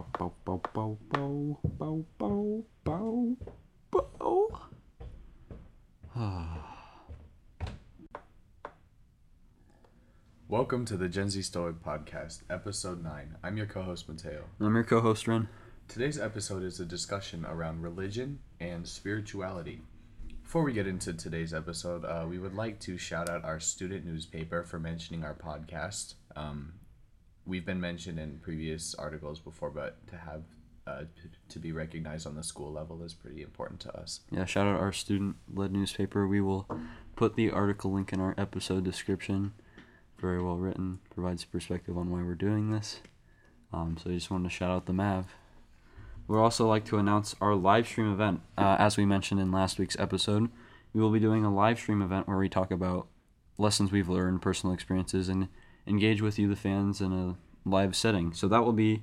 Bow, bow, bow, bow, bow, bow, bow, bow, bow. Welcome to the Gen Z Stoic Podcast, Episode 9. I'm your co host, Mateo. I'm your co-host, Wren. Today's episode is a discussion around religion and spirituality. Before we get into today's episode, uh, we would like to shout out our student newspaper for mentioning our podcast. Um, we've been mentioned in previous articles before, but to have uh, to be recognized on the school level is pretty important to us. Yeah, shout out our student-led newspaper. We will put the article link in our episode description. Very well written, provides perspective on why we're doing this. Um, so I just wanted to shout out the Mav. We'd also like to announce our live stream event. Uh, as we mentioned in last week's episode, we will be doing a live stream event where we talk about lessons we've learned, personal experiences, and engage with you, the fans, in a live setting. So that will be,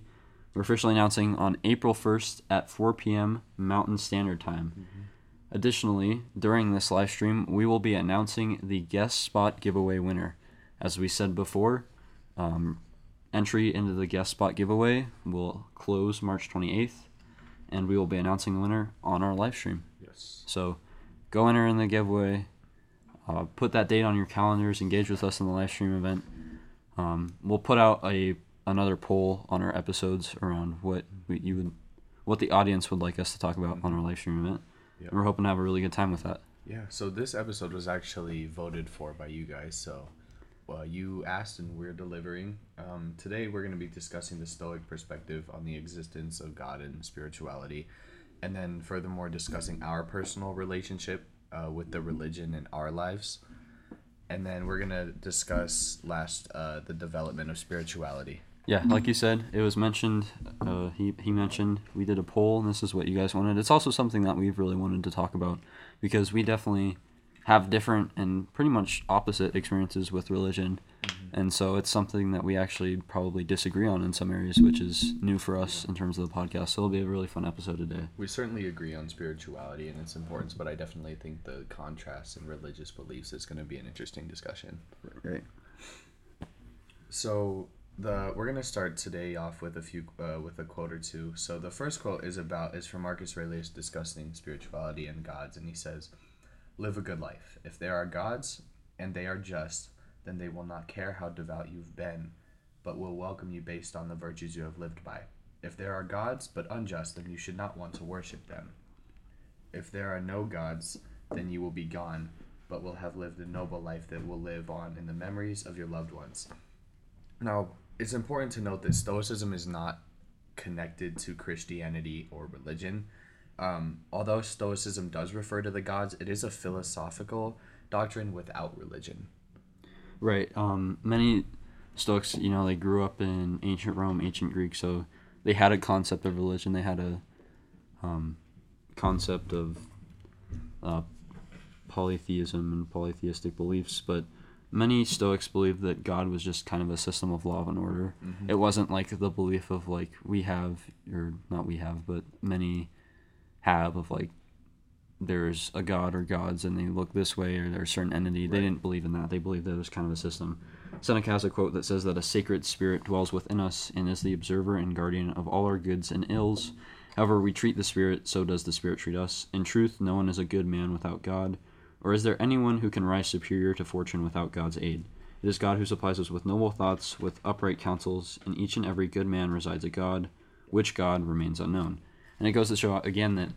we're officially announcing on April 1st at 4 p.m. Mountain Standard Time. Additionally, during this live stream, we will be announcing the guest spot giveaway winner. As we said before, um, entry into the guest spot giveaway will close March 28th, and we will be announcing the winner on our live stream. Yes. So go enter in the giveaway, uh, put that date on your calendars, engage with us in the live stream event. Um, we'll put out a another poll on our episodes around what we, you would, what the audience would like us to talk about on our live stream event. Yep. And we're hoping to have a really good time with that. Yeah, so this episode was actually voted for by you guys. So, well, you asked and we're delivering. Um, today, we're going to be discussing the Stoic perspective on the existence of God and spirituality, and then furthermore discussing our personal relationship uh, with the religion in our lives. And then we're to discuss last uh, the development of spirituality. Yeah, like you said, it was mentioned. Uh, he he mentioned we did a poll, and this is what you guys wanted. It's also something that we've really wanted to talk about because we definitely have different and pretty much opposite experiences with religion, and so it's something that we actually probably disagree on in some areas, which is new for us in terms of the podcast. So it'll be a really fun episode today. We certainly agree on spirituality and its importance, but I definitely think the contrast in religious beliefs is going to be an interesting discussion. Right. So the we're gonna start today off with a few uh, with a quote or two. So the first quote is about is from Marcus Aurelius discussing spirituality and gods, and he says, "Live a good life. If there are gods and they are just, then they will not care how devout you've been, but will welcome you based on the virtues you have lived by. If there are gods but unjust, then you should not want to worship them. If there are no gods, then you will be gone, but will have lived a noble life that will live on in the memories of your loved ones." Now, it's important to note that Stoicism is not connected to Christianity or religion. Um, although Stoicism does refer to the gods, it is a philosophical doctrine without religion. Right. Um, many Stoics, you know, they grew up in ancient Rome, ancient Greek, so they had a concept of religion. They had a um, concept of uh, polytheism and polytheistic beliefs, but many Stoics believed that God was just kind of a system of law and order. It wasn't like the belief of like we have, or not we have, but many have of like there's a god or gods and they look this way or there's a certain entity. They didn't believe in that. They believed that it was kind of a system. Seneca has a quote that says that a sacred spirit dwells within us and is the observer and guardian of all our goods and ills. However we treat the spirit, so does the spirit treat us. In truth, no one is a good man without God. Or is there anyone who can rise superior to fortune without God's aid? It is God who supplies us with noble thoughts, with upright counsels. In each and every good man resides a God, which God remains unknown. And it goes to show again that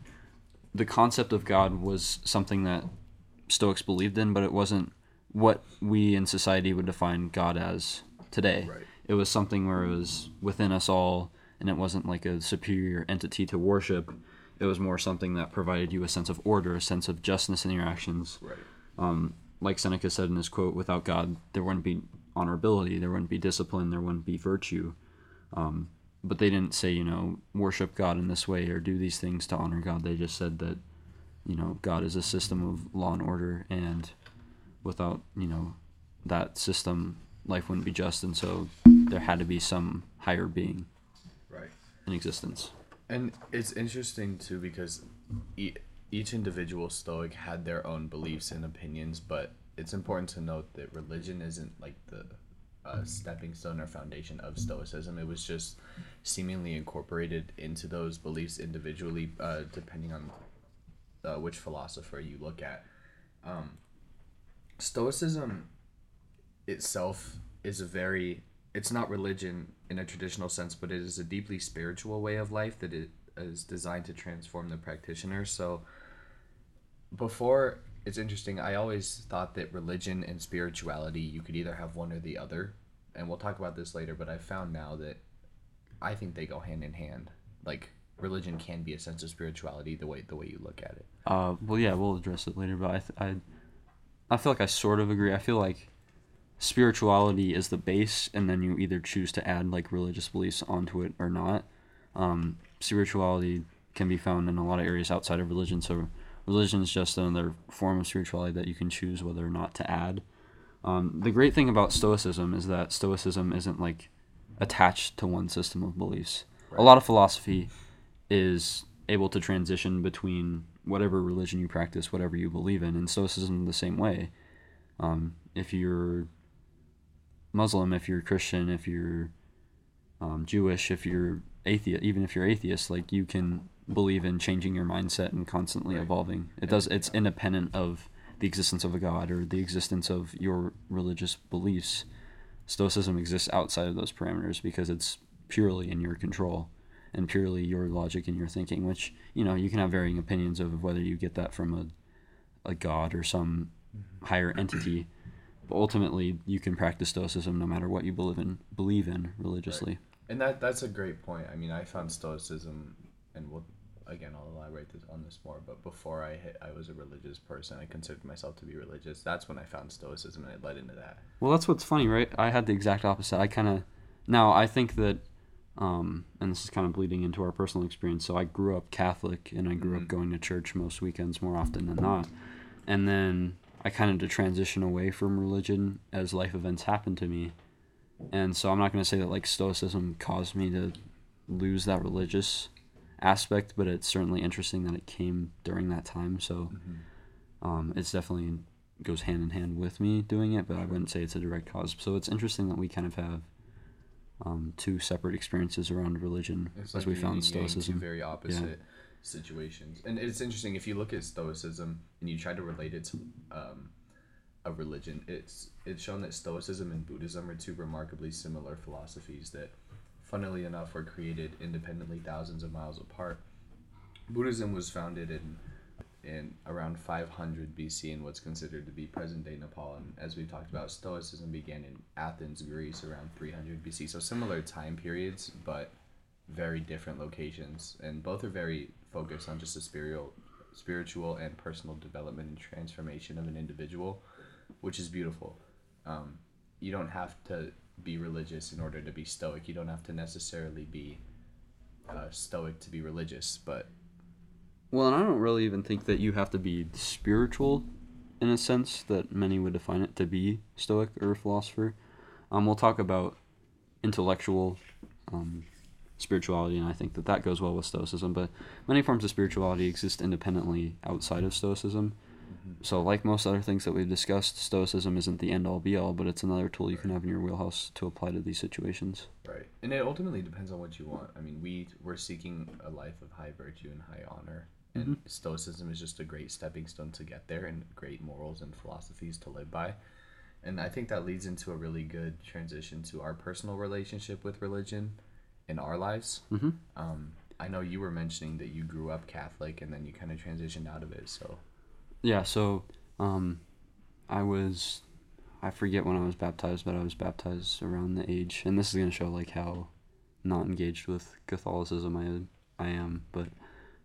the concept of God was something that Stoics believed in, but it wasn't what we in society would define God as today. Right. It was something where it was within us all, and it wasn't like a superior entity to worship. It was more something that provided you a sense of order, a sense of justness in your actions. Right. Um, like Seneca said in his quote, without God, there wouldn't be honorability, there wouldn't be discipline, there wouldn't be virtue. Um, but they didn't say, you know, worship God in this way or do these things to honor God. They just said that, you know, God is a system of law and order, and without, you know, that system, life wouldn't be just, and so there had to be some higher being Right. in existence. And it's interesting too because e- each individual Stoic had their own beliefs and opinions, but it's important to note that religion isn't like the a stepping stone or foundation of Stoicism. It was just seemingly incorporated into those beliefs individually, uh, depending on uh, which philosopher you look at. Um, Stoicism itself is a very it's not religion in a traditional sense, but it is a deeply spiritual way of life that it is designed to transform the practitioner. So before it's interesting, I always thought that religion and spirituality you could either have one or the other. And we'll talk about this later, but I found now that I think they go hand in hand. Like religion can be a sense of spirituality the way the way you look at it. Uh, well, yeah, we'll address it later, but I, th- I, I feel like I sort of agree. I feel like spirituality is the base, and then you either choose to add like religious beliefs onto it or not. Um, spirituality can be found in a lot of areas outside of religion, so religion is just another form of spirituality that you can choose whether or not to add. Um, the great thing about Stoicism is that Stoicism isn't like attached to one system of beliefs. Right. A lot of philosophy is able to transition between whatever religion you practice, whatever you believe in, and Stoicism the same way. Um, if you're Muslim, if you're Christian, if you're um, Jewish, if you're atheist, even if you're atheist, like you can believe in changing your mindset and constantly Right. evolving. It does. It's independent of the existence of a god or the existence of your religious beliefs. Stoicism exists outside of those parameters because it's purely in your control and purely your logic and your thinking. Which you know you can have varying opinions of whether you get that from a a god or some mm-hmm. higher entity. But ultimately, you can practice Stoicism no matter what you believe in. Believe in religiously. And that that's a great point. I mean, I found Stoicism, and we'll again I'll elaborate this, on this more. But before I hit, I was a religious person. I considered myself to be religious. That's when I found Stoicism, and it led into that. Well, that's what's funny, right? I had the exact opposite. I kind of now I think that, um, and this is kind of bleeding into our personal experience. So I grew up Catholic, and I grew Mhm. up going to church most weekends, more often than not. And then I kind of to transition away from religion as life events happened to me. And so I'm not going to say that like Stoicism caused me to lose that religious aspect, but it's certainly interesting that it came during that time. So um, it's definitely goes hand in hand with me doing it, but I wouldn't say it's a direct cause. So it's interesting that we kind of have um, two separate experiences around religion It's as like we found Stoicism. Two very opposite situations, and it's interesting if you look at Stoicism and you try to relate it to um, a religion. It's it's shown that Stoicism and Buddhism are two remarkably similar philosophies that, funnily enough, were created independently thousands of miles apart. Buddhism was founded in in around 500 BC in what's considered to be present day Nepal. And as we talked about, Stoicism began in Athens, Greece around 300 BC. So similar time periods, but very different locations. And both are very focused on just the spiritual, spiritual and personal development and transformation of an individual, which is beautiful. Um, you don't have to be religious in order to be stoic. You don't have to necessarily be uh, stoic to be religious, but Well, and I don't really even think that you have to be spiritual in a sense that many would define it to be stoic or a philosopher. Um, we'll talk about intellectual um, spirituality, and I think that that goes well with stoicism. But many forms of spirituality exist independently outside of stoicism. So, like most other things that we've discussed, stoicism isn't the end all be all, but it's another tool you can have in your wheelhouse to apply to these situations. Right. And it ultimately depends on what you want. I mean, we we're seeking a life of high virtue and high honor. And stoicism is just a great stepping stone to get there and great morals and philosophies to live by. And I think that leads into a really good transition to our personal relationship with religion in our lives. Mhm. Um, I know you were mentioning that you grew up Catholic and then you kind of transitioned out of it. So, Yeah, so um, I was, I forget when I was baptized, but I was baptized around the age, and this is gonna show like how not engaged with Catholicism I I am, but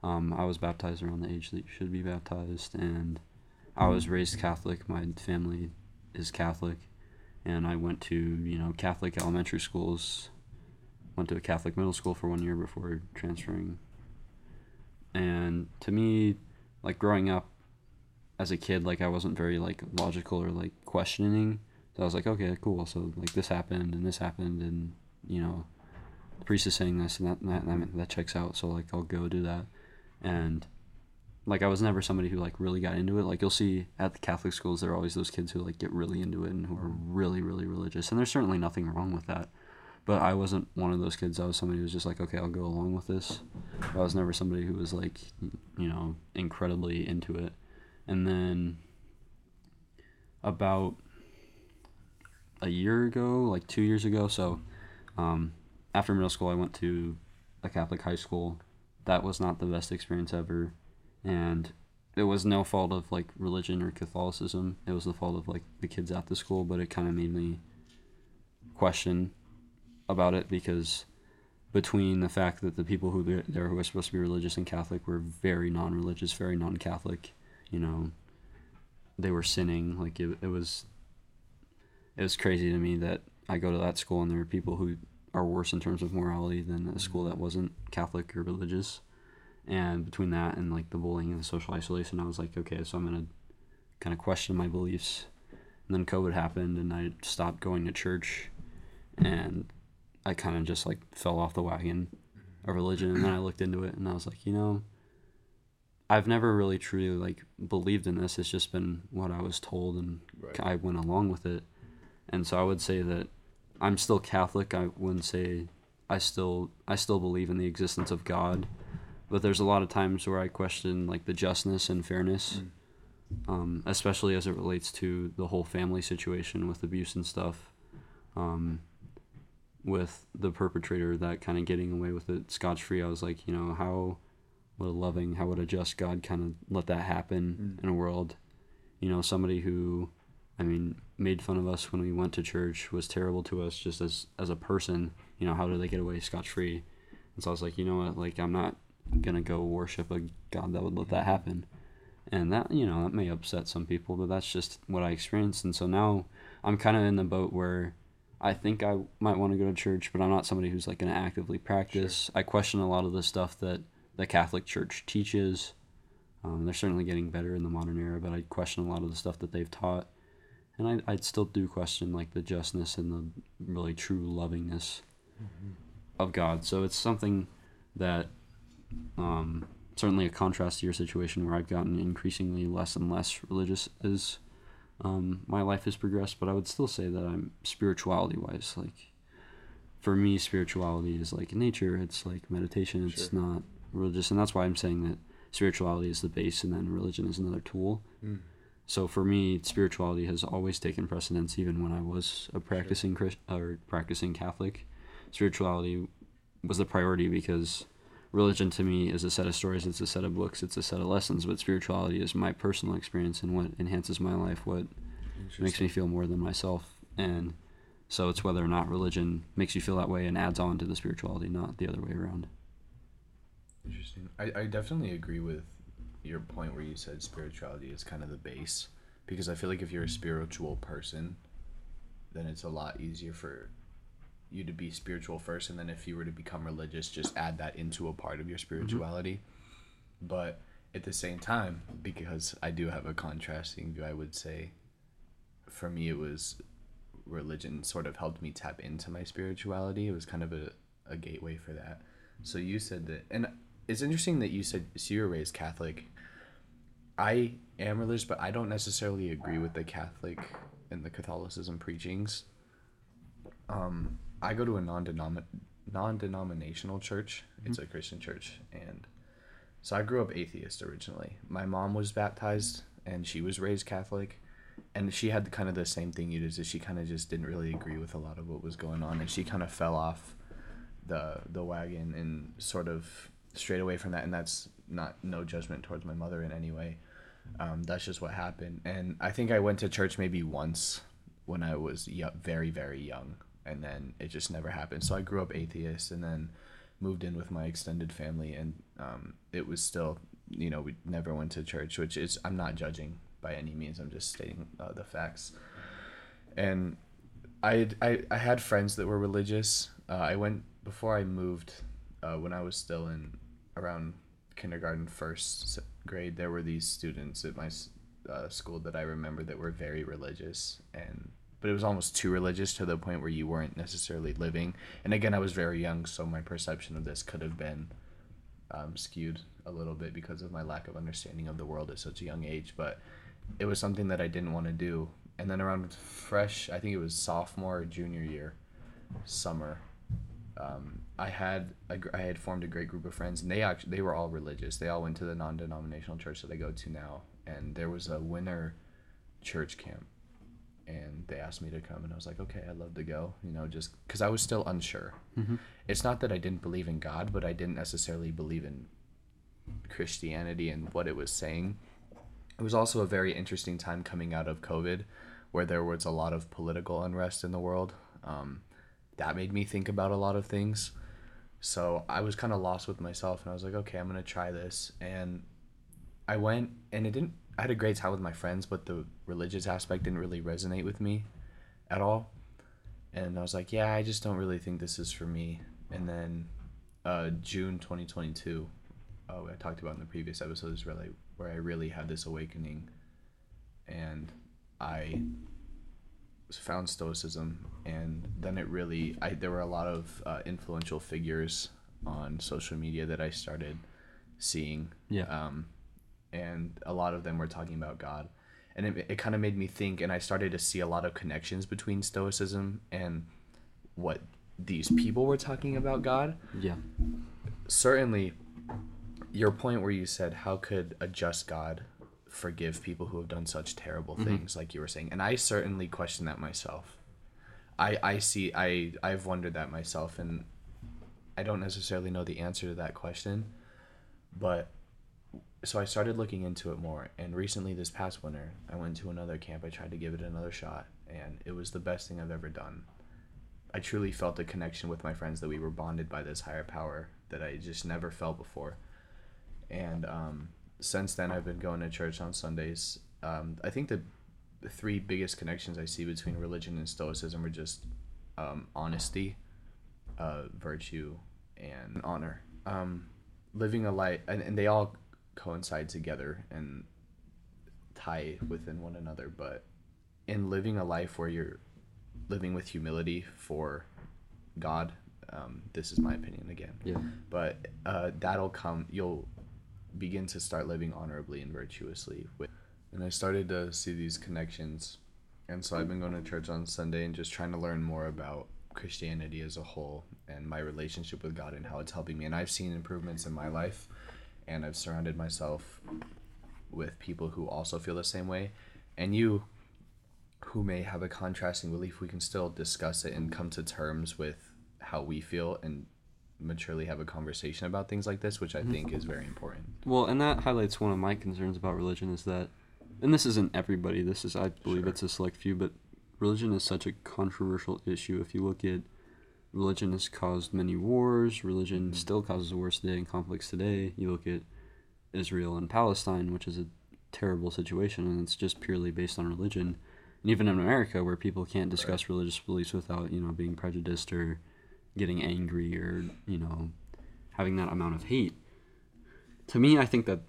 um, I was baptized around the age that you should be baptized, and I was raised Catholic. My family is Catholic, and I went to you know Catholic elementary schools, went to a Catholic middle school for one year before transferring. And to me, like growing up as a kid, like I wasn't very like logical or like questioning. So I was like, okay, cool. So like this happened and this happened, and you know, the priest is saying this and that and that, and that, checks out. So like I'll go do that, and like I was never somebody who like really got into it. Like you'll see at the Catholic schools, there are always those kids who like get really into it and who are really, really religious, and there's certainly nothing wrong with that. But I wasn't one of those kids. I was somebody who was just like, okay, I'll go along with this. I was never somebody who was like, you know, incredibly into it. And then about a year ago, like two years ago, so um, after middle school, I went to a Catholic high school. That was not the best experience ever, and it was no fault of like religion or Catholicism. It was the fault of like the kids at the school, but it kind of made me question about it because between the fact that the people who there who were supposed to be religious and Catholic were very non-religious, very non-Catholic, you know, they were sinning. Like it, it was, it was crazy to me that I go to that school and there are people who are worse in terms of morality than a school that wasn't Catholic or religious. And between that and like the bullying and the social isolation, I was like, okay, so I'm gonna kind of question my beliefs. And then COVID happened, and I stopped going to church, and I kind of just like fell off the wagon of religion. And then I looked into it, and I was like, you know, I've never really truly like believed in this. It's just been what I was told, and Right. I went along with it. And so I would say that I'm still Catholic. I wouldn't say I still I still believe in the existence of God, but there's a lot of times where I question like the justness and fairness, um, especially as it relates to the whole family situation with abuse and stuff, um, with the perpetrator that kind of getting away with it scotch free. I was like, you know, how would a loving, how would a just God kind of let that happen mm. in a world, you know, somebody who, I mean, made fun of us when we went to church, was terrible to us just as as a person. You know, how did they get away scotch free? And so I was like, you know what, like I'm not gonna go worship a God that would let that happen. And that you know that may upset some people, but that's just what I experienced. And so now I'm kind of in the boat where I think I might want to go to church, but I'm not somebody who's like going to actively practice. I question a lot of the stuff that the Catholic Church teaches. Um, they're certainly getting better in the modern era, but I question a lot of the stuff that they've taught, and I, I'd still do question like the justness and the really true lovingness of God. So it's something that um, certainly a contrast to your situation where I've gotten increasingly less and less religious as um, my life has progressed, but I would still say that I'm spirituality wise. Like, for me, spirituality is like nature, it's like meditation, it's Sure. not religious. And that's why I'm saying that spirituality is the base and then religion is another tool. Mm. So for me, spirituality has always taken precedence, even when I was a practicing Christ or practicing Catholic. Spirituality was the priority because religion to me is a set of stories, it's a set of books, it's a set of lessons. But spirituality is my personal experience and what enhances my life, what makes me feel more than myself. And so it's whether or not religion makes you feel that way and adds on to the spirituality, not the other way around. Interesting. I, I definitely agree with your point where you said spirituality is kind of the base because I feel like if you're a spiritual person, then it's a lot easier for you to be spiritual first, and then if you were to become religious, just add that into a part of your mm-hmm. spirituality. But at the same time, because I do have a contrasting view, I would say for me it was religion sort of helped me tap into my spirituality. It was kind of a, a gateway for that. So you said that, and it's interesting that you said so you were raised Catholic. I am religious, but I don't necessarily agree with the Catholic and the Catholicism preachings. Um, I go to a non non-denominational church. It's a Christian church, and so I grew up atheist originally. My mom was baptized, and she was raised Catholic, and she had kind of the same thing you did. She kind of just didn't really agree with a lot of what was going on, and she kind of fell off the the wagon and sort of strayed away from that. And that's not no judgment towards my mother in any way. Um, that's just what happened. And I think I went to church maybe once when I was very very young, and then it just never happened. So I grew up atheist, and then moved in with my extended family, and um, it was still you know we never went to church, which is I'm not judging by any means. I'm just stating uh, the facts. And I, I I had friends that were religious. Uh, I went before I moved uh, when I was still in around kindergarten first grade. There were these students at my uh, school that I remember that were very religious and but it was almost too religious to the point where you weren't necessarily living. And again, I was very young, so my perception of this could have been um, skewed a little bit because of my lack of understanding of the world at such a young age. But it was something that I didn't want to do. And then around fresh, I think it was sophomore or junior year, summer, um, I had a, I had formed a great group of friends, and they actually they were all religious. They all went to the non-denominational church that I go to now, and there was a winter church camp, and they asked me to come, and I was like, okay, I'd love to go. You know, just because I was still unsure. Mm-hmm. It's not that I didn't believe in God, but I didn't necessarily believe in Christianity and what it was saying. It was also a very interesting time coming out of COVID, where there was a lot of political unrest in the world. Um, that made me think about a lot of things. So I was kind of lost with myself, and I was like, okay, I'm gonna try this. And I went, and it didn't. I had a great time with my friends, but the religious aspect didn't really resonate with me at all. And I was like, yeah, I just don't really think this is for me. And then uh, June 2022, oh, I talked about in the previous episode is really where I really had this awakening, and I found stoicism and then it really I there were a lot of uh, influential figures on social media that I started seeing Yeah. um, and a lot of them were talking about God and it, it kind of made me think and I started to see a lot of connections between stoicism and what these people were talking about God Yeah. certainly your point where you said how could a just god forgive people who have done such terrible things like you were saying. And i certainly question that myself. I i see i i've wondered that myself and i don't necessarily know the answer to that question but so i started looking into it more and recently this past winter i went to another camp. I tried to give it another shot and it was the best thing i've ever done. I truly felt a connection with my friends that we were bonded by this higher power that I just never felt before. And um, since then, I've been going to church on Sundays. Um, I think the, three biggest connections I see between religion and Stoicism are just um, honesty, uh, virtue, and honor. Um, living a life, and, and they all coincide together and tie within one another. But in living a life where you're living with humility for God. Um, this is my opinion again, Yeah. but uh, that'll come. You'll begin to start living honorably and virtuously. With, and I started to see these connections, and so I've been going to church on Sunday and just trying to learn more about Christianity as a whole and my relationship with God and how it's helping me. And I've seen improvements in my life, and I've surrounded myself with people who also feel the same way. And you, who may have a contrasting belief, we can still discuss it and come to terms with how we feel and maturely have a conversation about things like this, which I think is very important. Well, and that highlights one of my concerns about religion is that, and this isn't everybody. This is, I believe, Sure. it's a select few. But religion is such a controversial issue. If you look at religion has caused many wars. Religion Mhm. still causes wars today and conflicts today. You look at Israel and Palestine, which is a terrible situation, and it's just purely based on religion. And even in America, where people can't discuss religious beliefs without you know being prejudiced or getting angry or you know having that amount of hate. To me, I think that,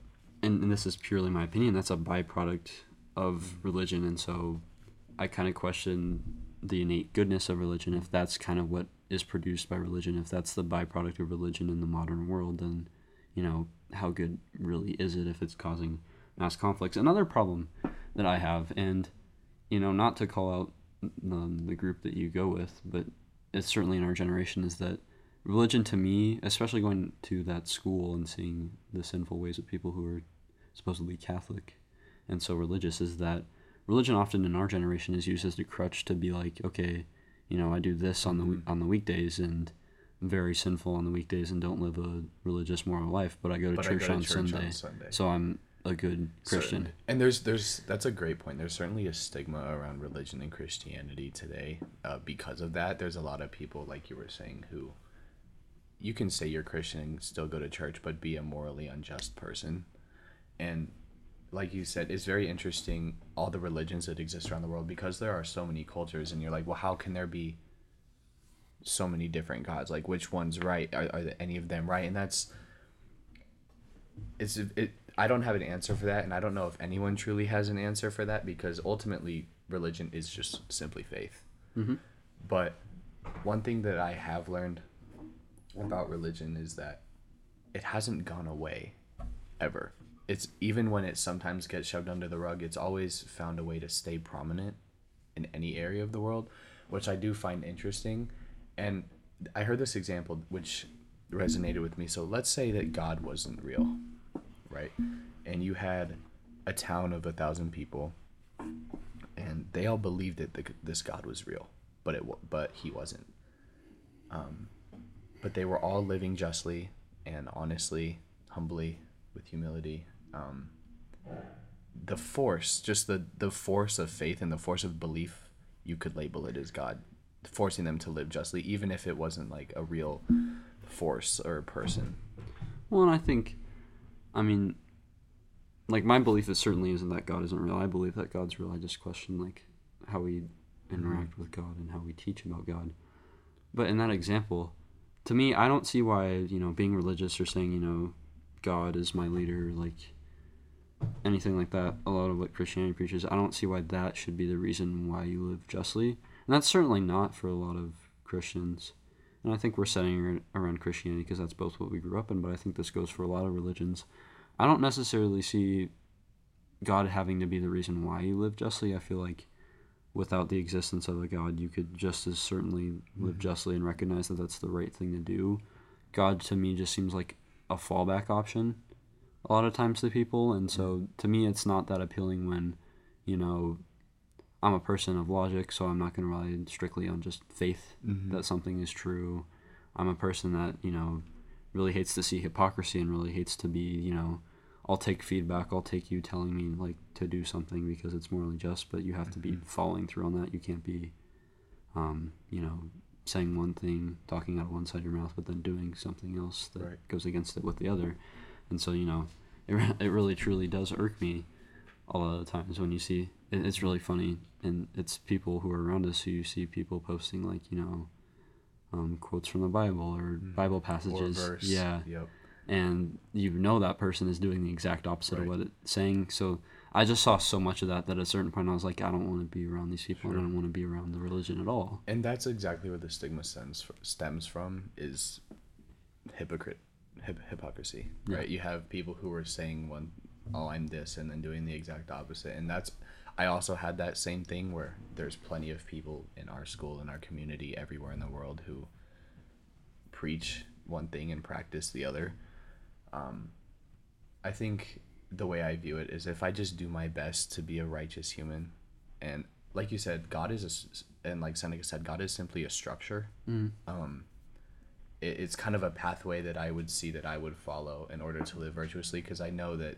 and, and this is purely my opinion, that's a byproduct of religion, and so I kind of question the innate goodness of religion. If that's kind of what is produced by religion if that's the byproduct of religion in the modern world then you know how good really is it if it's causing mass conflicts? Another problem that i have and you know not to call out the group that you go with but it's certainly in our generation is that religion to me especially going to that school and seeing the sinful ways of people who are supposedly catholic and so religious is that religion often in our generation is used as a crutch to be like, okay, you know, I do this on the Mhm. on the weekdays and I'm very sinful on the weekdays and don't live a religious moral life, but I go to But I church, go to on, church Sunday, on Sunday. so I'm a good Christian. Certainly. And there's there's that's a great point. There's certainly a stigma around religion and Christianity today. Uh, because of that, there's a lot of people like you were saying who you can say you're Christian and still go to church, but be a morally unjust person. And like you said, it's very interesting all the religions that exist around the world because there are so many cultures, and you're like, well, how can there be so many different gods? Like, which one's right? Are, are any of them right? And that's it's it I don't have an answer for that and I don't know if anyone truly has an answer for that because ultimately religion is just simply faith. Mhm. But one thing that I have learned about religion is that it hasn't gone away ever. It's even when it sometimes gets shoved under the rug, it's always found a way to stay prominent in any area of the world, which I do find interesting. And I heard this example which resonated with me. So let's say that God wasn't real, right? And you had a town of a thousand people, and they all believed that the, this God was real, but it but he wasn't. Um, but they were all living justly and honestly, humbly, with humility. Um, the force, just the the force of faith and the force of belief, you could label it as God, forcing them to live justly, even if it wasn't like a real force or person. Well, and I think, I mean, like my belief is certainly isn't that God isn't real. I believe that God's real. I just question like how we interact mm-hmm. with God and how we teach about God. But in that example, to me, I don't see why you know being religious or saying you know God is my leader like anything like that. A lot of what Christianity preaches, I don't see why that should be the reason why you live justly, and that's certainly not for a lot of Christians. And I think we're setting around Christianity because that's both what we grew up in, but I think this goes for a lot of religions. I don't necessarily see God having to be the reason why you live justly. I feel like without the existence of a God, you could just as certainly live Mhm. justly and recognize that that's the right thing to do. God to me just seems like a fallback option a lot of times to people, and so to me, it's not that appealing when, you know, I'm a person of logic, so I'm not going to rely strictly on just faith Mhm. that something is true. I'm a person that, you know, really hates to see hypocrisy and really hates to be, you know, I'll take feedback, I'll take you telling me like to do something because it's morally just, but you have to be Mhm. following through on that. You can't be um, you know, saying one thing, talking out of one side of your mouth, but then doing something else that Right. goes against it with the other. And so, you know, it, it really truly does irk me a lot of the times when you see it, it's really funny and it's people who are around us who you see people posting like you know um, quotes from the bible or Mm. bible Or passages verse. yeah Yep. And you know that person is doing the exact opposite of what it's saying so i just saw so much of that that at a certain point i was like i don't want to be around these people and i don't want to be around the religion at all And that's exactly where the stigma stems stems from is hypocrite hip, hypocrisy, Yeah. right? You have people who are saying one, oh, I'm this, and then doing the exact opposite, and that's. I also had that same thing where there's plenty of people in our school, in our community, everywhere in the world who preach one thing and practice the other. Um, I think the way I view it is if I just do my best to be a righteous human, and like you said, God is a, and like Seneca said, God is simply a structure. mm. Um, it, it's kind of a pathway that I would see that I would follow in order to live virtuously, because I know that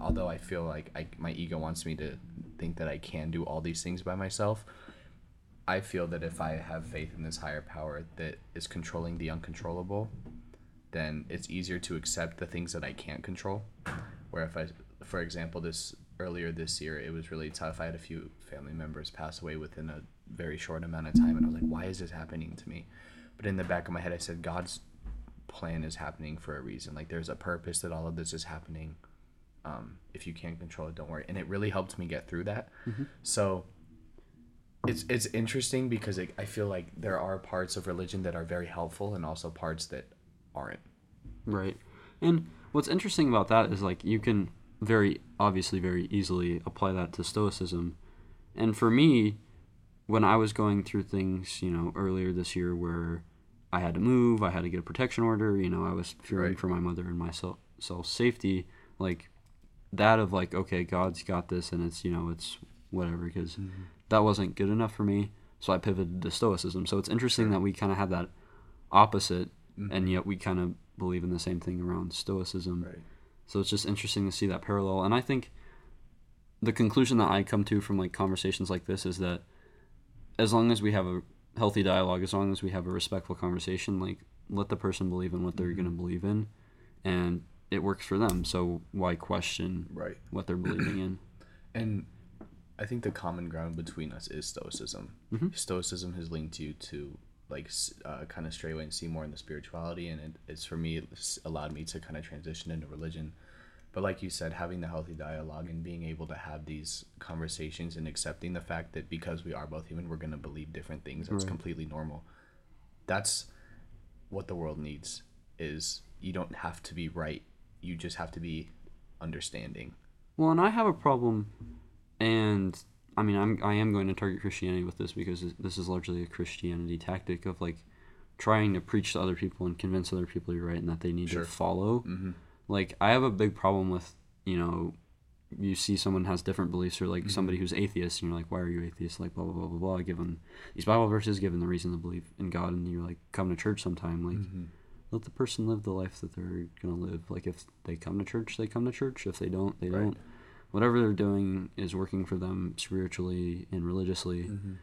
although I feel like I, my ego wants me to think that I can do all these things by myself, I feel that if I have faith in this higher power that is controlling the uncontrollable, then it's easier to accept the things that I can't control. Where if I, for example, this earlier this year, it was really tough. I had a few family members pass away within a very short amount of time, and I was like, why is this happening to me? But in the back of my head, I said, God's plan is happening for a reason. Like there's a purpose that all of this is happening. Um, if you can't control it, don't worry. And it really helped me get through that. So it's it's interesting because it, I feel like there are parts of religion that are very helpful and also parts that aren't. Right. And what's interesting about that is like you can very obviously very easily apply that to stoicism. And for me, when I was going through things, you know, earlier this year where I had to move, I had to get a protection order, you know, I was fearing Right. for my mother and my self safety, like that of like, okay, God's got this and it's, you know, it's whatever because mm-hmm. that wasn't good enough for me. So I pivoted to stoicism. So it's interesting that we kind of have that opposite Mhm. and yet we kind of believe in the same thing around stoicism. Right. So it's just interesting to see that parallel. And I think the conclusion that I come to from like conversations like this is that as long as we have a healthy dialogue, as long as we have a respectful conversation, like let the person believe in what they're Mhm. going to believe in and it works for them. So why question Right. what they're believing in? And I think the common ground between us is stoicism. Mhm. Stoicism has linked you to like uh, kind of stray away and see more in the spirituality, and it, it's for me it's allowed me to kind of transition into religion. But like you said, having the healthy dialogue and being able to have these conversations and accepting the fact that because we are both human, we're gonna believe different things. That's Right. completely normal. That's what the world needs. Is you don't have to be right. You just have to be understanding. Well, and I have a problem, and I mean, I'm I am going to target Christianity with this because this is largely a Christianity tactic of like trying to preach to other people and convince other people you're right and that they need Sure. to follow. Mm-hmm. Like, I have a big problem with you know, you see someone has different beliefs or like Mm-hmm. somebody who's atheist and you're like, why are you atheist? Like blah blah blah blah blah. Given these Bible verses, given the reason to believe in God, and you're like, come to church sometime. Like, Mm-hmm. let the person live the life that they're gonna live. Like if they come to church, they come to church. If they don't, they Right. don't. Whatever they're doing is working for them spiritually and religiously. Mm-hmm.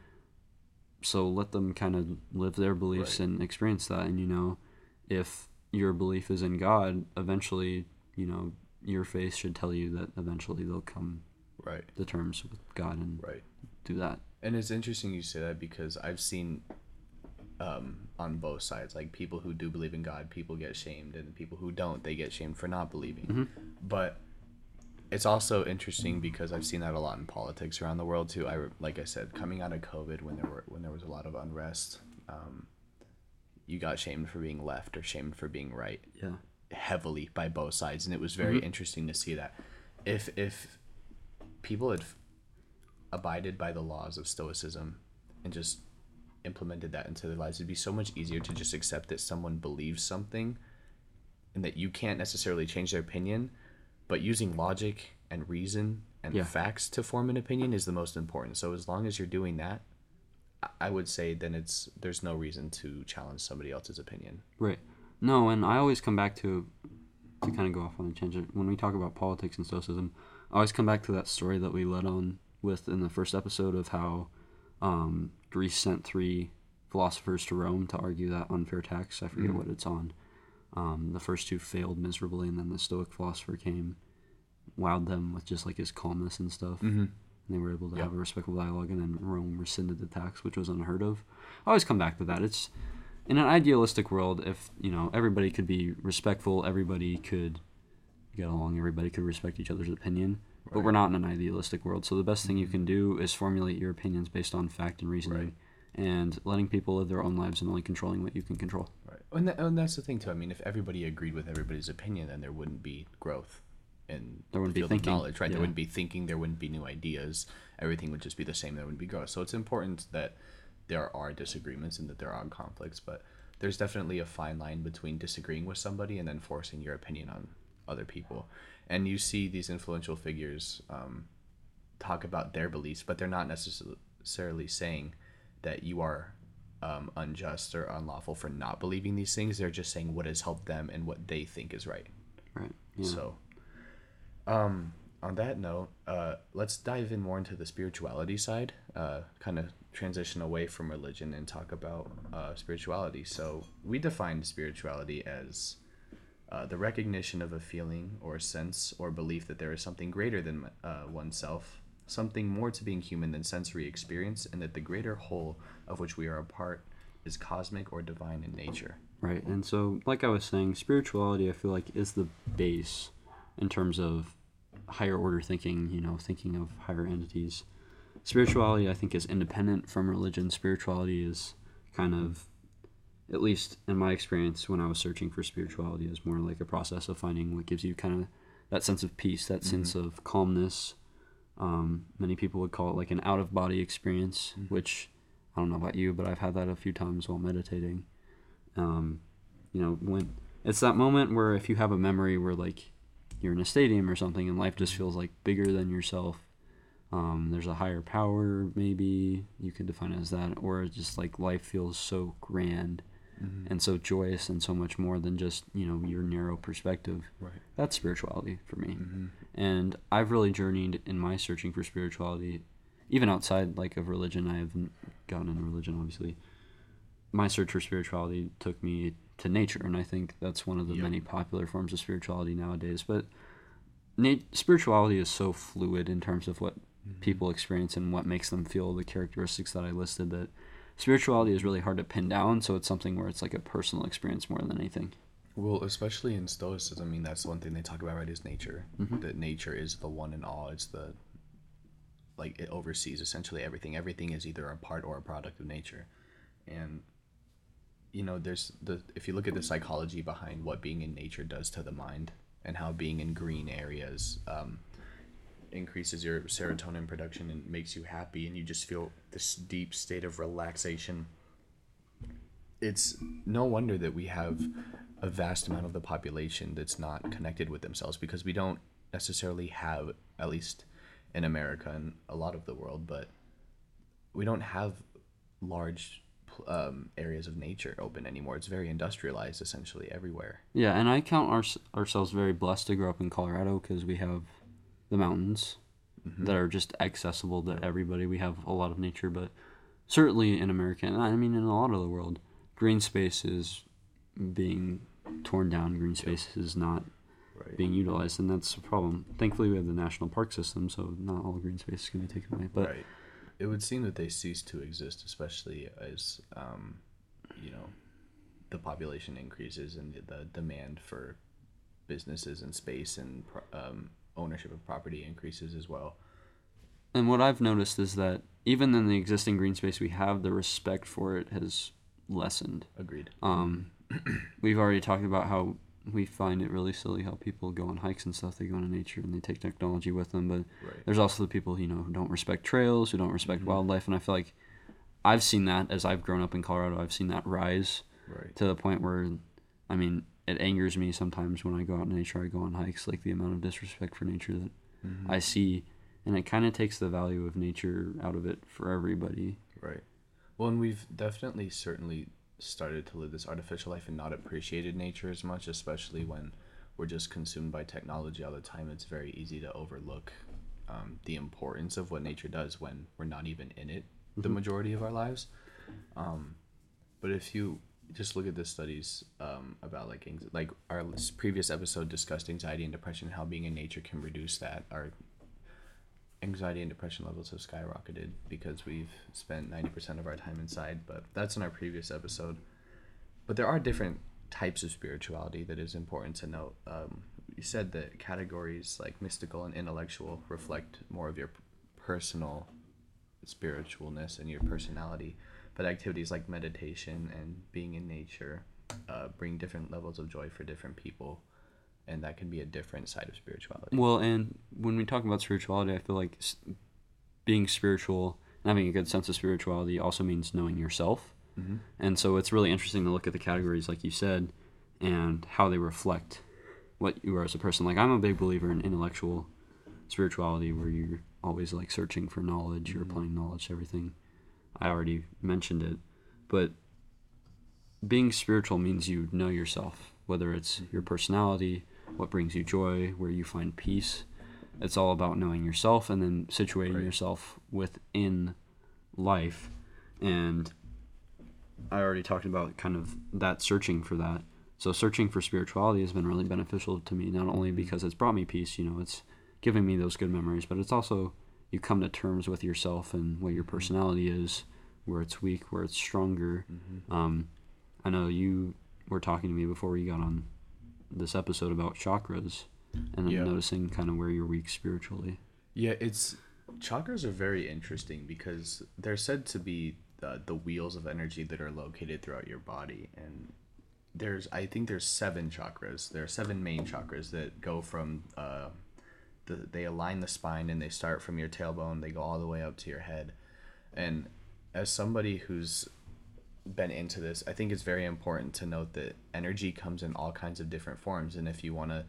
So let them kind of live their beliefs Right. and experience that. And you know, if your belief is in God, eventually, you know, your faith should tell you that eventually they'll come Right. to terms with God and Right. do that. And it's interesting you say that because I've seen um, on both sides, like people who do believe in God, people get shamed, and people who don't, they get shamed for not believing. But it's also interesting because I've seen that a lot in politics around the world too. I like I said, coming out of COVID when there were when there was a lot of unrest, um, you got shamed for being left or shamed for being right Yeah. heavily by both sides, and it was very interesting to see that. If if people had abided by the laws of stoicism and just implemented that into their lives, it'd be so much easier to just accept that someone believes something and that you can't necessarily change their opinion, but using logic and reason and Yeah. facts to form an opinion is the most important. So as long as you're doing that, I- would say then it's there's no reason to challenge somebody else's opinion. Right. No, and I always come back to to kind of go off on a tangent when we talk about politics and stoicism. I always come back to that story that we led on with in the first episode of how um, Greece sent three philosophers to Rome to argue that unfair tax. I forget what it's on. Um, the first two failed miserably, and then the Stoic philosopher came, wowed them with just like his calmness and stuff. Mm-hmm. And they were able to Yeah. have a respectful dialogue, and then Rome rescinded the tax, which was unheard of. I always come back to that. It's in an idealistic world, if you know everybody could be respectful, everybody could get along, everybody could respect each other's opinion. But we're not in an idealistic world, so the best thing you can do is formulate your opinions based on fact and reasoning, Right. and letting people live their own lives and only controlling what you can control. And, that, and that's the thing too. I mean, if everybody agreed with everybody's opinion, then there wouldn't be growth in There wouldn't the be thinking. of knowledge, right? Yeah. There wouldn't be thinking. There wouldn't be new ideas. Everything would just be the same. There wouldn't be growth. So it's important that there are disagreements and that there are conflicts, but there's definitely a fine line between disagreeing with somebody and then forcing your opinion on other people. And you see these influential figures um, talk about their beliefs, but they're not necessarily saying that you are um, unjust or unlawful for not believing these things. They're just saying what has helped them and what they think is right. Right. Yeah. So, um, on that note, uh, let's dive in more into the spirituality side. Uh, kind of transition away from religion and talk about uh, spirituality. So, we define spirituality as uh, the recognition of a feeling or sense or belief that there is something greater than uh, oneself, something more to being human than sensory experience, and that the greater whole of which we are a part is cosmic or divine in nature. Right. And so, like I was saying, spirituality, I feel like, is the base in terms of higher order thinking, you know, thinking of higher entities. Spirituality, I think, is independent from religion. Spirituality is kind of, at least in my experience when I was searching for spirituality, is more like a process of finding what gives you kind of that sense of peace, that mm-hmm. sense of calmness. Um, many people would call it like an out of body experience, which I don't know about you, but I've had that a few times while meditating. Um, you know when it's that moment where if you have a memory where like you're in a stadium or something and life just feels like bigger than yourself um, there's a higher power maybe you could define it as that or just like life feels so grand and so joyous and so much more than just you know your narrow perspective. Right. that's spirituality for me. Mm-hmm. And i've really journeyed in my searching for spirituality even outside like of religion. I haven't gotten into religion obviously. My search for spirituality took me to nature and i think that's one of the Yep. many popular forms of spirituality nowadays. But na- spirituality is so fluid in terms of what mm-hmm. people experience and what makes them feel the characteristics that i listed that spirituality is really hard to pin down. So it's something where it's like a personal experience more than anything Well, especially in Stoicism, I mean, that's one thing they talk about, right? Is nature. That nature is the one and all. It's the like it oversees essentially everything. Everything is either a part or a product of nature, and you know, there's the if you look at the psychology behind what being in nature does to the mind and how being in green areas um, increases your serotonin production and makes you happy and you just feel this deep state of relaxation. It's no wonder that we have a vast amount of the population that's not connected with themselves because we don't necessarily have, at least in America and a lot of the world, but we don't have large um, areas of nature open anymore. It's very industrialized essentially everywhere. Yeah, and I count our, ourselves very blessed to grow up in Colorado because we have the mountains mm-hmm. that are just accessible to everybody. We have a lot of nature, but certainly in America, and I mean in a lot of the world, green space is being torn down. Green space yep. is not right. being utilized, and that's a problem. Thankfully, we have the national park system, so not all green space is going to be taken away. But right it would seem that they cease to exist, especially as um, you know the population increases and the, the demand for businesses and space and um, ownership of property increases as well. And what I've noticed is that even in the existing green space we have, the respect for it has lessened. Agreed. Um, we've already talked about how we find it really silly how people go on hikes and stuff. They go into nature and they take technology with them, but right. there's also the people you know who don't respect trails, who don't respect mm-hmm. wildlife, and I feel like I've seen that as I've grown up in Colorado. I've seen that rise right. to the point where, I mean, it angers me sometimes when I go out in nature. I go on hikes, like the amount of disrespect for nature that mm-hmm. I see, and it kind of takes the value of nature out of it for everybody. Right. Well, and we've definitely certainly started to live this artificial life and not appreciated nature as much, especially when we're just consumed by technology all the time. It's very easy to overlook um, the importance of what nature does when we're not even in it the mm-hmm. majority of our lives. Um, but if you just look at the studies um, about like like our previous episode discussed anxiety and depression, how being in nature can reduce that. Our anxiety and depression levels have skyrocketed because we've spent 90% of our time inside, but that's in our previous episode. But there are different types of spirituality that is important to note. Um, you said that categories like mystical and intellectual reflect more of your personal spiritualness and your personality, but activities like meditation and being in nature uh, bring different levels of joy for different people and that can be a different side of spirituality. Well, and when we talk about spirituality, I feel like being spiritual and having a good sense of spirituality also means knowing yourself. Mm-hmm. And so it's really interesting to look at the categories, like you said, and how they reflect what you are as a person. Like I'm a big believer in intellectual spirituality, where you're always like searching for knowledge, mm-hmm. you're applying knowledge to everything. I already mentioned it, but being spiritual means you know yourself, whether it's your personality, what brings you joy, where you find peace. It's all about knowing yourself and then situating right. yourself within life. And I already talked about kind of that searching for that. So searching for spirituality has been really beneficial to me, not only because it's brought me peace, you know, it's giving me those good memories, but it's also you come to terms with yourself and what your mm-hmm. personality is, where it's weak, where it's stronger. Mm-hmm. Um, I know you were talking to me before we got on this episode about chakras and noticing kind of where you're weak spiritually. Yeah, it's chakras are very interesting because they're said to be the, the wheels of energy that are located throughout your body and there's I think there's seven chakras. There are seven main chakras that go from uh, the, they align the spine and they start from your tailbone. They go all the way up to your head. And as somebody who's been into this, I think it's very important to note that energy comes in all kinds of different forms. And if you want to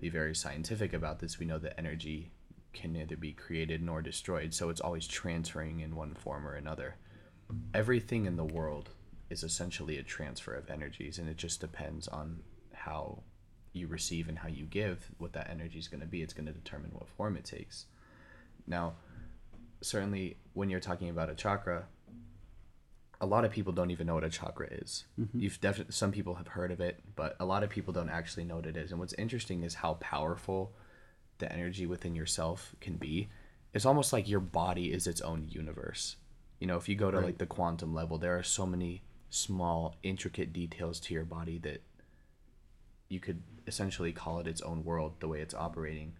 be very scientific about this, we know that energy can neither be created nor destroyed. So it's always transferring in one form or another. Everything in the world is essentially a transfer of energies, and it just depends on how you receive and how you give what that energy is going to be. It's going to determine what form it takes. Now, certainly when you're talking about a chakra, a lot of people don't even know what a chakra is. Mm-hmm. You've definitely some people have heard of it, but a lot of people don't actually know what it is. And what's interesting is how powerful the energy within yourself can be. It's almost like your body is its own universe. You know, if you go to right. like the quantum level, there are so many small, intricate details to your body that you could essentially call it its own world the way it's operating.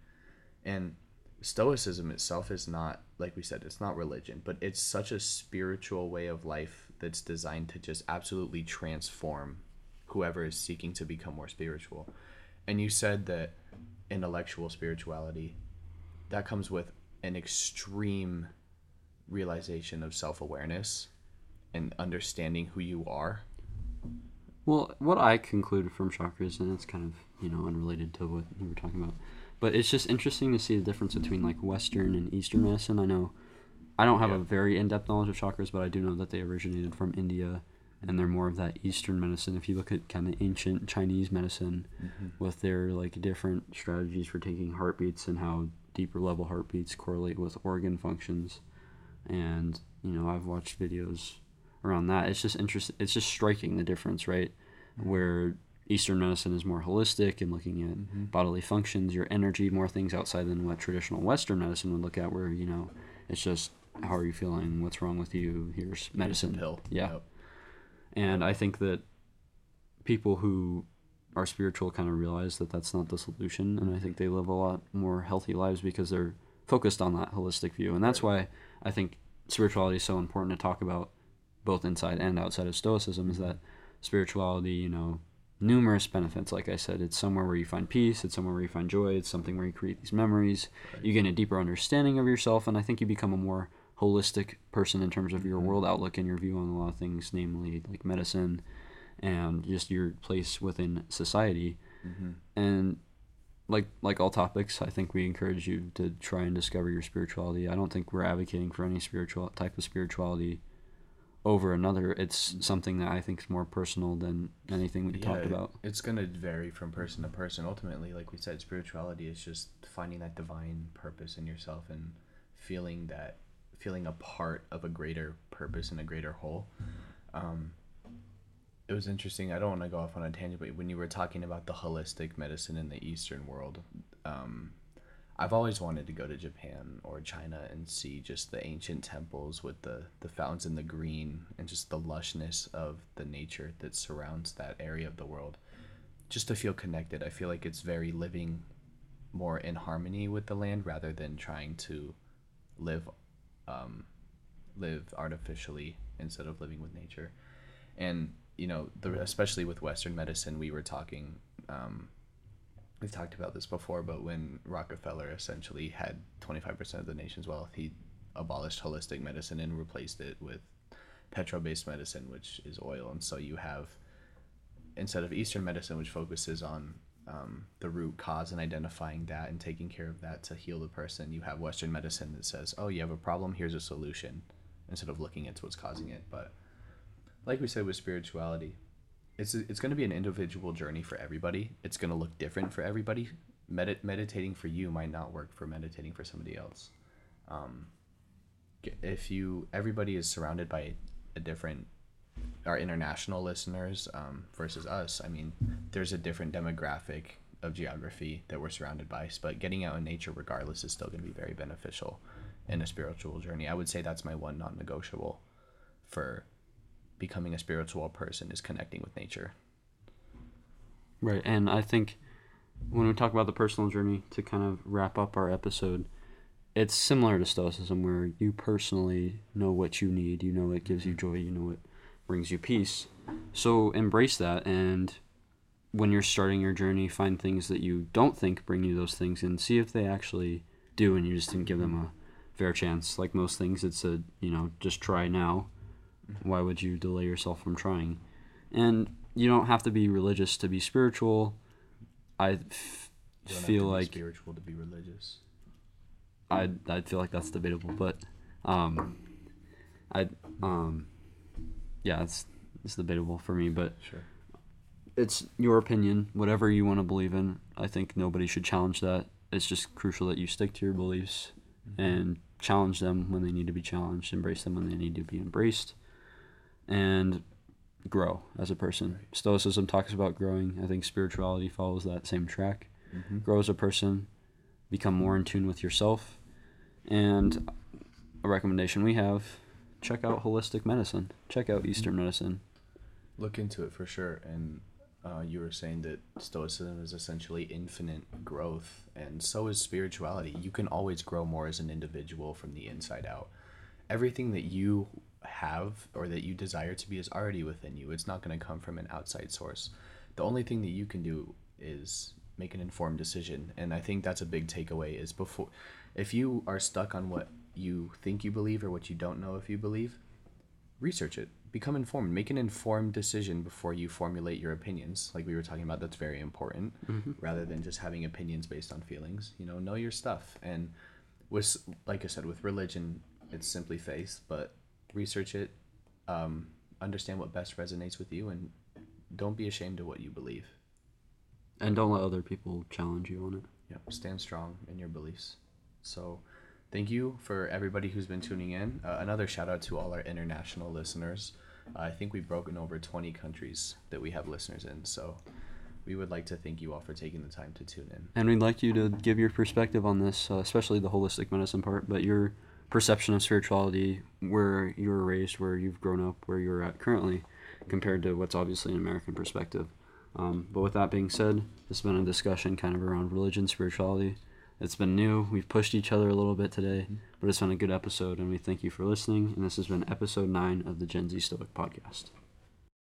And stoicism itself is not like we said it's not religion but it's such a spiritual way of life that's designed to just absolutely transform whoever is seeking to become more spiritual. And you said that intellectual spirituality that comes with an extreme realization of self-awareness and understanding who you are. Well, what I concluded from chakras, and it's kind of you know unrelated to what you were talking about, but it's just interesting to see the difference between like Western and Eastern medicine. I know I don't have Yeah. a very in-depth knowledge of chakras, but I do know that they originated from India, and they're more of that Eastern medicine. If you look at kind of ancient Chinese medicine, mm-hmm. with their like different strategies for taking heartbeats and how deeper level heartbeats correlate with organ functions, and you know I've watched videos around that. It's just interest. It's just striking the difference, right? Mm-hmm. Where Eastern medicine is more holistic and looking at mm-hmm. bodily functions, your energy, more things outside than what traditional Western medicine would look at, where you know it's just how are you feeling, what's wrong with you, here's medicine, pill. yeah. Yep. And I think that people who are spiritual kind of realize that that's not the solution. And I think they live a lot more healthy lives because they're focused on that holistic view. And that's why I think spirituality is so important to talk about both inside and outside of Stoicism is mm-hmm. that spirituality, you know, numerous benefits. Like I said, it's somewhere where you find peace, it's somewhere where you find joy, it's something where you create these memories, you gain a deeper understanding of yourself, and I think you become a more holistic person in terms of your mm-hmm. world outlook and your view on a lot of things, namely like medicine and just your place within society. Mm-hmm. And like like all topics, I think we encourage you to try and discover your spirituality. I don't think we're advocating for any spiritual type of spirituality over another. It's mm-hmm. something that I think is more personal than anything we talked about. It's gonna vary from person to person. Ultimately, like we said, spirituality is just finding that divine purpose in yourself and feeling that feeling a part of a greater purpose and a greater whole. Um, it was interesting. I don't want to go off on a tangent, but when you were talking about the holistic medicine in the Eastern world, um, I've always wanted to go to Japan or China and see just the ancient temples with the, the fountains and the green and just the lushness of the nature that surrounds that area of the world. Just to feel connected. I feel like it's very living more in harmony with the land rather than trying to live live artificially instead of living with nature. And you know, the, especially with Western medicine, we were talking. Um, we've talked about this before, but when Rockefeller essentially had twenty five percent of the nation's wealth, he abolished holistic medicine and replaced it with petrol-based medicine, which is oil. And so you have instead of Eastern medicine, which focuses on um, the root cause and identifying that and taking care of that to heal the person, you have Western medicine that says, "Oh, you have a problem. Here's a solution," instead of looking into what's causing it. But like we said with spirituality, it's it's going to be an individual journey for everybody. It's going to look different for everybody. Medit- meditating for you might not work for meditating for somebody else. Um, if you everybody is surrounded by a different our international listeners um, versus us i mean there's a different demographic of geography that we're surrounded by but getting out in nature regardless is still going to be very beneficial in a spiritual journey i would say that's my one non-negotiable for becoming a spiritual person is connecting with nature Right, and I think when we talk about the personal journey to kind of wrap up our episode, it's similar to Stoicism where you personally know what you need, you know what gives you joy, you know what brings you peace. So embrace that and when you're starting your journey, find things that you don't think bring you those things and see if they actually do and you just didn't give them a fair chance. Like most things, it's a, you know, just try now. Why would you delay yourself from trying? And you don't have to be religious to be spiritual. I f- You don't have feel like spiritual to be religious I I feel like that's debatable, but um, I um, yeah, it's it's debatable for me, but sure it's your opinion, whatever you want to believe in. I think nobody should challenge that. It's just crucial that you stick to your beliefs and challenge them when they need to be challenged, embrace them when they need to be embraced, and grow as a person. Stoicism talks about growing. I think spirituality follows that same track. Mm-hmm. Grow as a person, become more in tune with yourself, and a recommendation we have check out holistic medicine, check out Eastern mm-hmm. medicine. look into it for sure and uh, you were saying that stoicism is essentially infinite growth and so is spirituality you can always grow more as an individual from the inside out everything that you have or that you desire to be is already within you. It's not going to come from an outside source. The only thing that you can do is make an informed decision. And I think that's a big takeaway is before if you are stuck on what you think you believe or what you don't know if you believe, research it. Become informed. Make an informed decision before you formulate your opinions. Like we were talking about, that's very important. Rather than just having opinions based on feelings. You know, know your stuff. And with like I said, with religion, it's simply faith, but research it, um, understand what best resonates with you, and don't be ashamed of what you believe. And don't let other people challenge you on it. Yep, stand strong in your beliefs. So, thank you for everybody who's been tuning in. Uh, another shout out to all our international listeners. Uh, I think we've broken over 20 countries that we have listeners in. So, we would like to thank you all for taking the time to tune in. And we'd like you to give your perspective on this, uh, especially the holistic medicine part, but your perception of spirituality, where you were raised, where you've grown up, where you're at currently, compared to what's obviously an American perspective. Um, but with that being said, this has been a discussion kind of around religion, spirituality. It's been new. We've pushed each other a little bit today, but it's been a good episode, and we thank you for listening. And this has been episode nine of the Gen Z Stoic podcast.